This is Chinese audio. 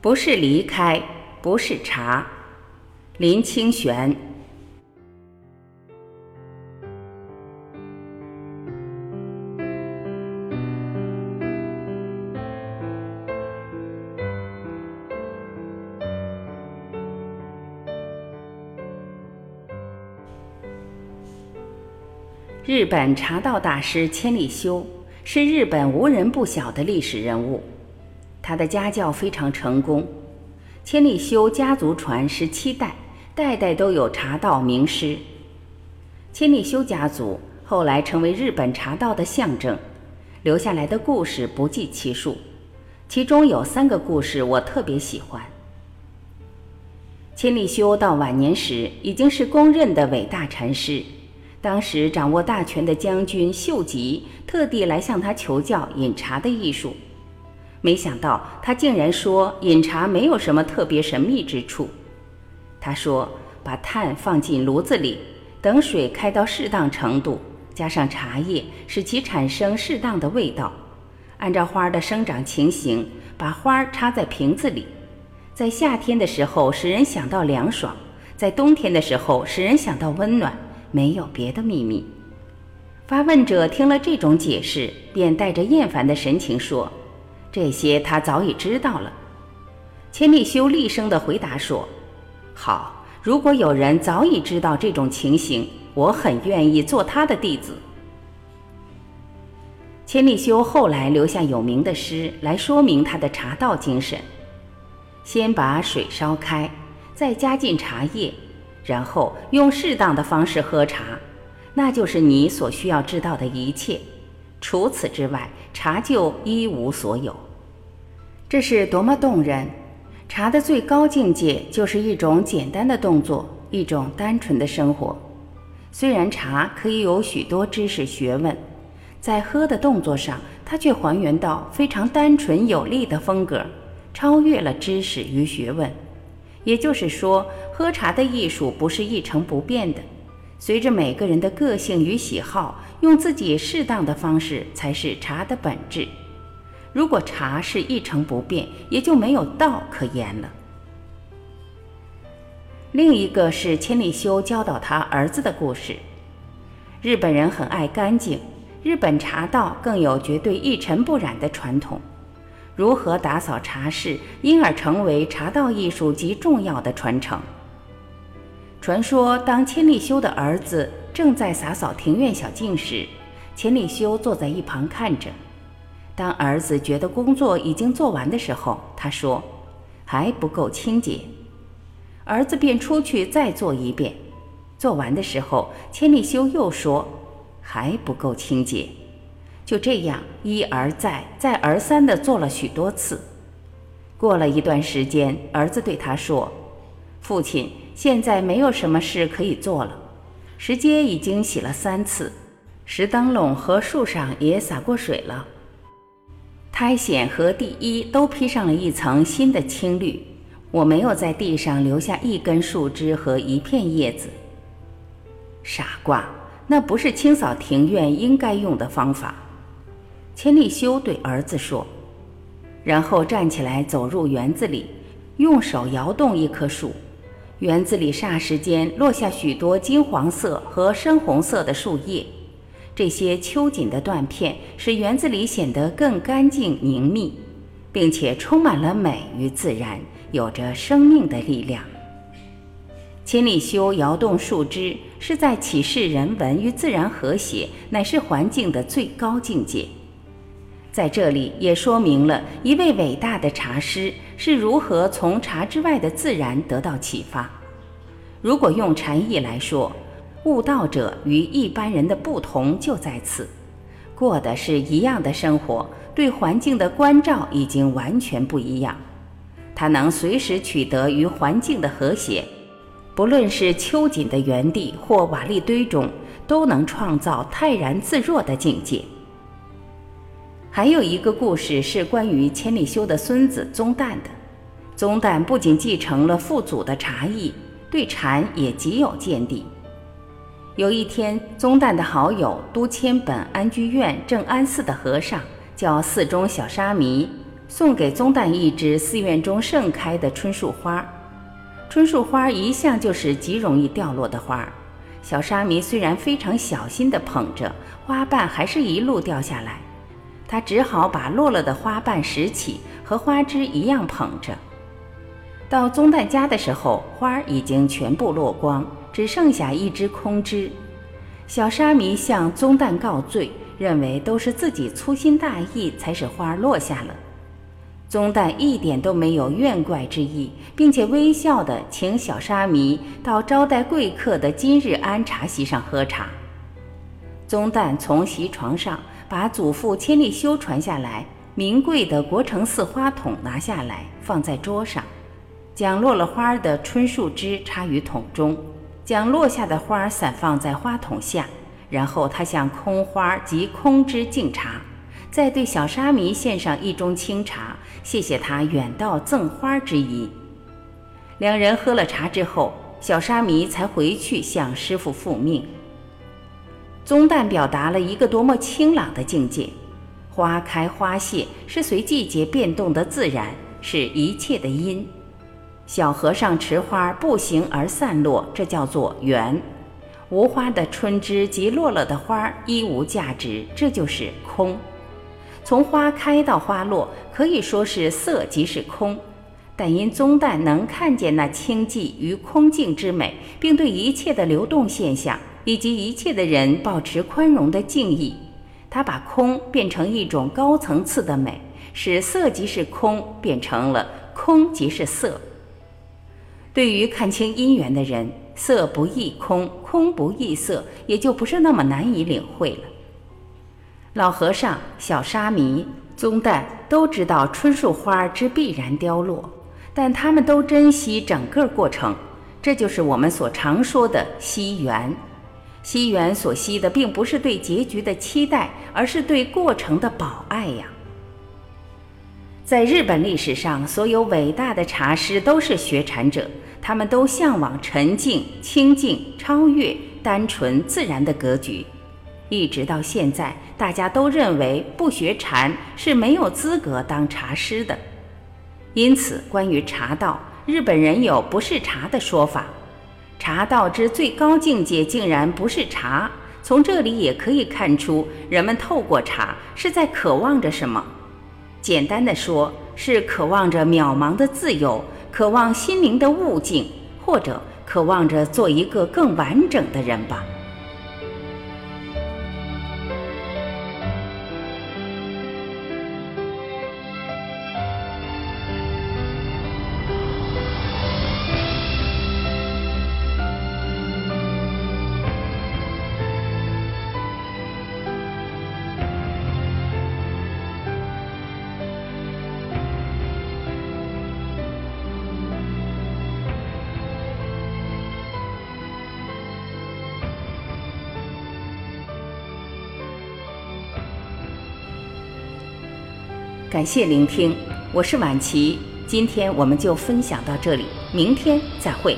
不是离开，不是茶。林清玄。日本茶道大师千利休是日本无人不晓的历史人物。他的家教非常成功，千利休家族传十七代，代代都有茶道名师。千利休家族后来成为日本茶道的象征，留下来的故事不计其数，其中有三个故事我特别喜欢。千利休到晚年时已经是公认的伟大禅师，当时掌握大权的将军秀吉特地来向他求教饮茶的艺术。没想到他竟然说饮茶没有什么特别神秘之处。他说：“把炭放进炉子里，等水开到适当程度，加上茶叶，使其产生适当的味道。按照花的生长情形，把花插在瓶子里。在夏天的时候使人想到凉爽，在冬天的时候使人想到温暖。没有别的秘密。”发问者听了这种解释，便带着厌烦的神情说。这些他早已知道了。千利休厉声地回答说：“好，如果有人早已知道这种情形，我很愿意做他的弟子。”千利休后来留下有名的诗来说明他的茶道精神：先把水烧开，再加进茶叶，然后用适当的方式喝茶，那就是你所需要知道的一切。除此之外，茶就一无所有。这是多么动人！茶的最高境界就是一种简单的动作，一种单纯的生活。虽然茶可以有许多知识学问，在喝的动作上，它却还原到非常单纯有力的风格，超越了知识与学问。也就是说，喝茶的艺术不是一成不变的，随着每个人的个性与喜好。用自己适当的方式才是茶的本质。如果茶是一成不变，也就没有道可言了。另一个是千利休教导他儿子的故事。日本人很爱干净，日本茶道更有绝对一尘不染的传统。如何打扫茶室，因而成为茶道艺术极重要的传承。传说，当千利休的儿子。正在洒扫庭院小径时，千利休坐在一旁看着。当儿子觉得工作已经做完的时候，他说：“还不够清洁。”儿子便出去再做一遍。做完的时候，千利休又说：“还不够清洁。”就这样一而再、再而三地做了许多次。过了一段时间，儿子对他说：“父亲，现在没有什么事可以做了。”石阶已经洗了三次，石灯笼和树上也洒过水了，苔藓和地衣都披上了一层新的青绿。我没有在地上留下一根树枝和一片叶子。傻瓜，那不是清扫庭院应该用的方法。千利休对儿子说，然后站起来走入园子里，用手摇动一棵树。园子里霎时间落下许多金黄色和深红色的树叶，这些秋锦的断片使园子里显得更干净凝密，并且充满了美与自然，有着生命的力量。千里修摇动树枝，是在启示人文与自然和谐，乃是环境的最高境界。在这里也说明了一位伟大的茶师是如何从茶之外的自然得到启发。如果用禅意来说，悟道者与一般人的不同就在此：过的是一样的生活，对环境的关照已经完全不一样。他能随时取得与环境的和谐，不论是秋瑾的园地或瓦砾堆中，都能创造泰然自若的境界。还有一个故事是关于千利休的孙子宗旦的。宗旦不仅继承了父祖的茶艺，对禅也极有见地。有一天，宗旦的好友都迁本安居院正安寺的和尚叫寺中小沙弥，送给宗旦一支寺院中盛开的春树花。春树花一向就是极容易掉落的花，小沙弥虽然非常小心地捧着，花瓣还是一路掉下来。他只好把落了的花瓣拾起，和花枝一样捧着。到宗旦家的时候，花已经全部落光，只剩下一只空枝。小沙弥向宗旦告罪，认为都是自己粗心大意，才使花落下了。宗旦一点都没有怨怪之意，并且微笑地请小沙弥到招待贵客的今日安茶席上喝茶。宗旦从席床上把祖父千利休传下来名贵的国成寺花筒拿下来，放在桌上。将落了花的春树枝插于桶中，将落下的花散放在花筒下，然后他向空花及空枝敬茶，再对小沙弥献上一盅清茶，谢谢他远道赠花之意。两人喝了茶之后，小沙弥才回去向师傅复命。宗旦表达了一个多么清朗的境界：花开花谢是随季节变动的自然，是一切的因。小和尚持花步行而散落，这叫做缘。无花的春枝及落了的花一无价值，这就是空。从花开到花落，可以说是色即是空。但因宗旦能看见那清寂与空净之美，并对一切的流动现象以及一切的人保持宽容的敬意，他把空变成一种高层次的美，使色即是空变成了空即是色。对于看清因缘的人，色不异空，空不异色，也就不是那么难以领会了。老和尚、小沙弥、宗旦都知道春树花之必然凋落，但他们都珍惜整个过程，这就是我们所常说的惜缘。惜缘所惜的，并不是对结局的期待，而是对过程的保爱呀。在日本历史上，所有伟大的茶师都是学禅者，他们都向往沉静、清净、超越、单纯、自然的格局。一直到现在，大家都认为不学禅是没有资格当茶师的。因此，关于茶道，日本人有不是茶的说法。茶道之最高境界，竟然不是茶。从这里也可以看出，人们透过茶是在渴望着什么。简单的说，是渴望着渺茫的自由，渴望心灵的悟境，或者渴望着做一个更完整的人吧。感谢聆听，我是晚琪，今天我们就分享到这里，明天再会。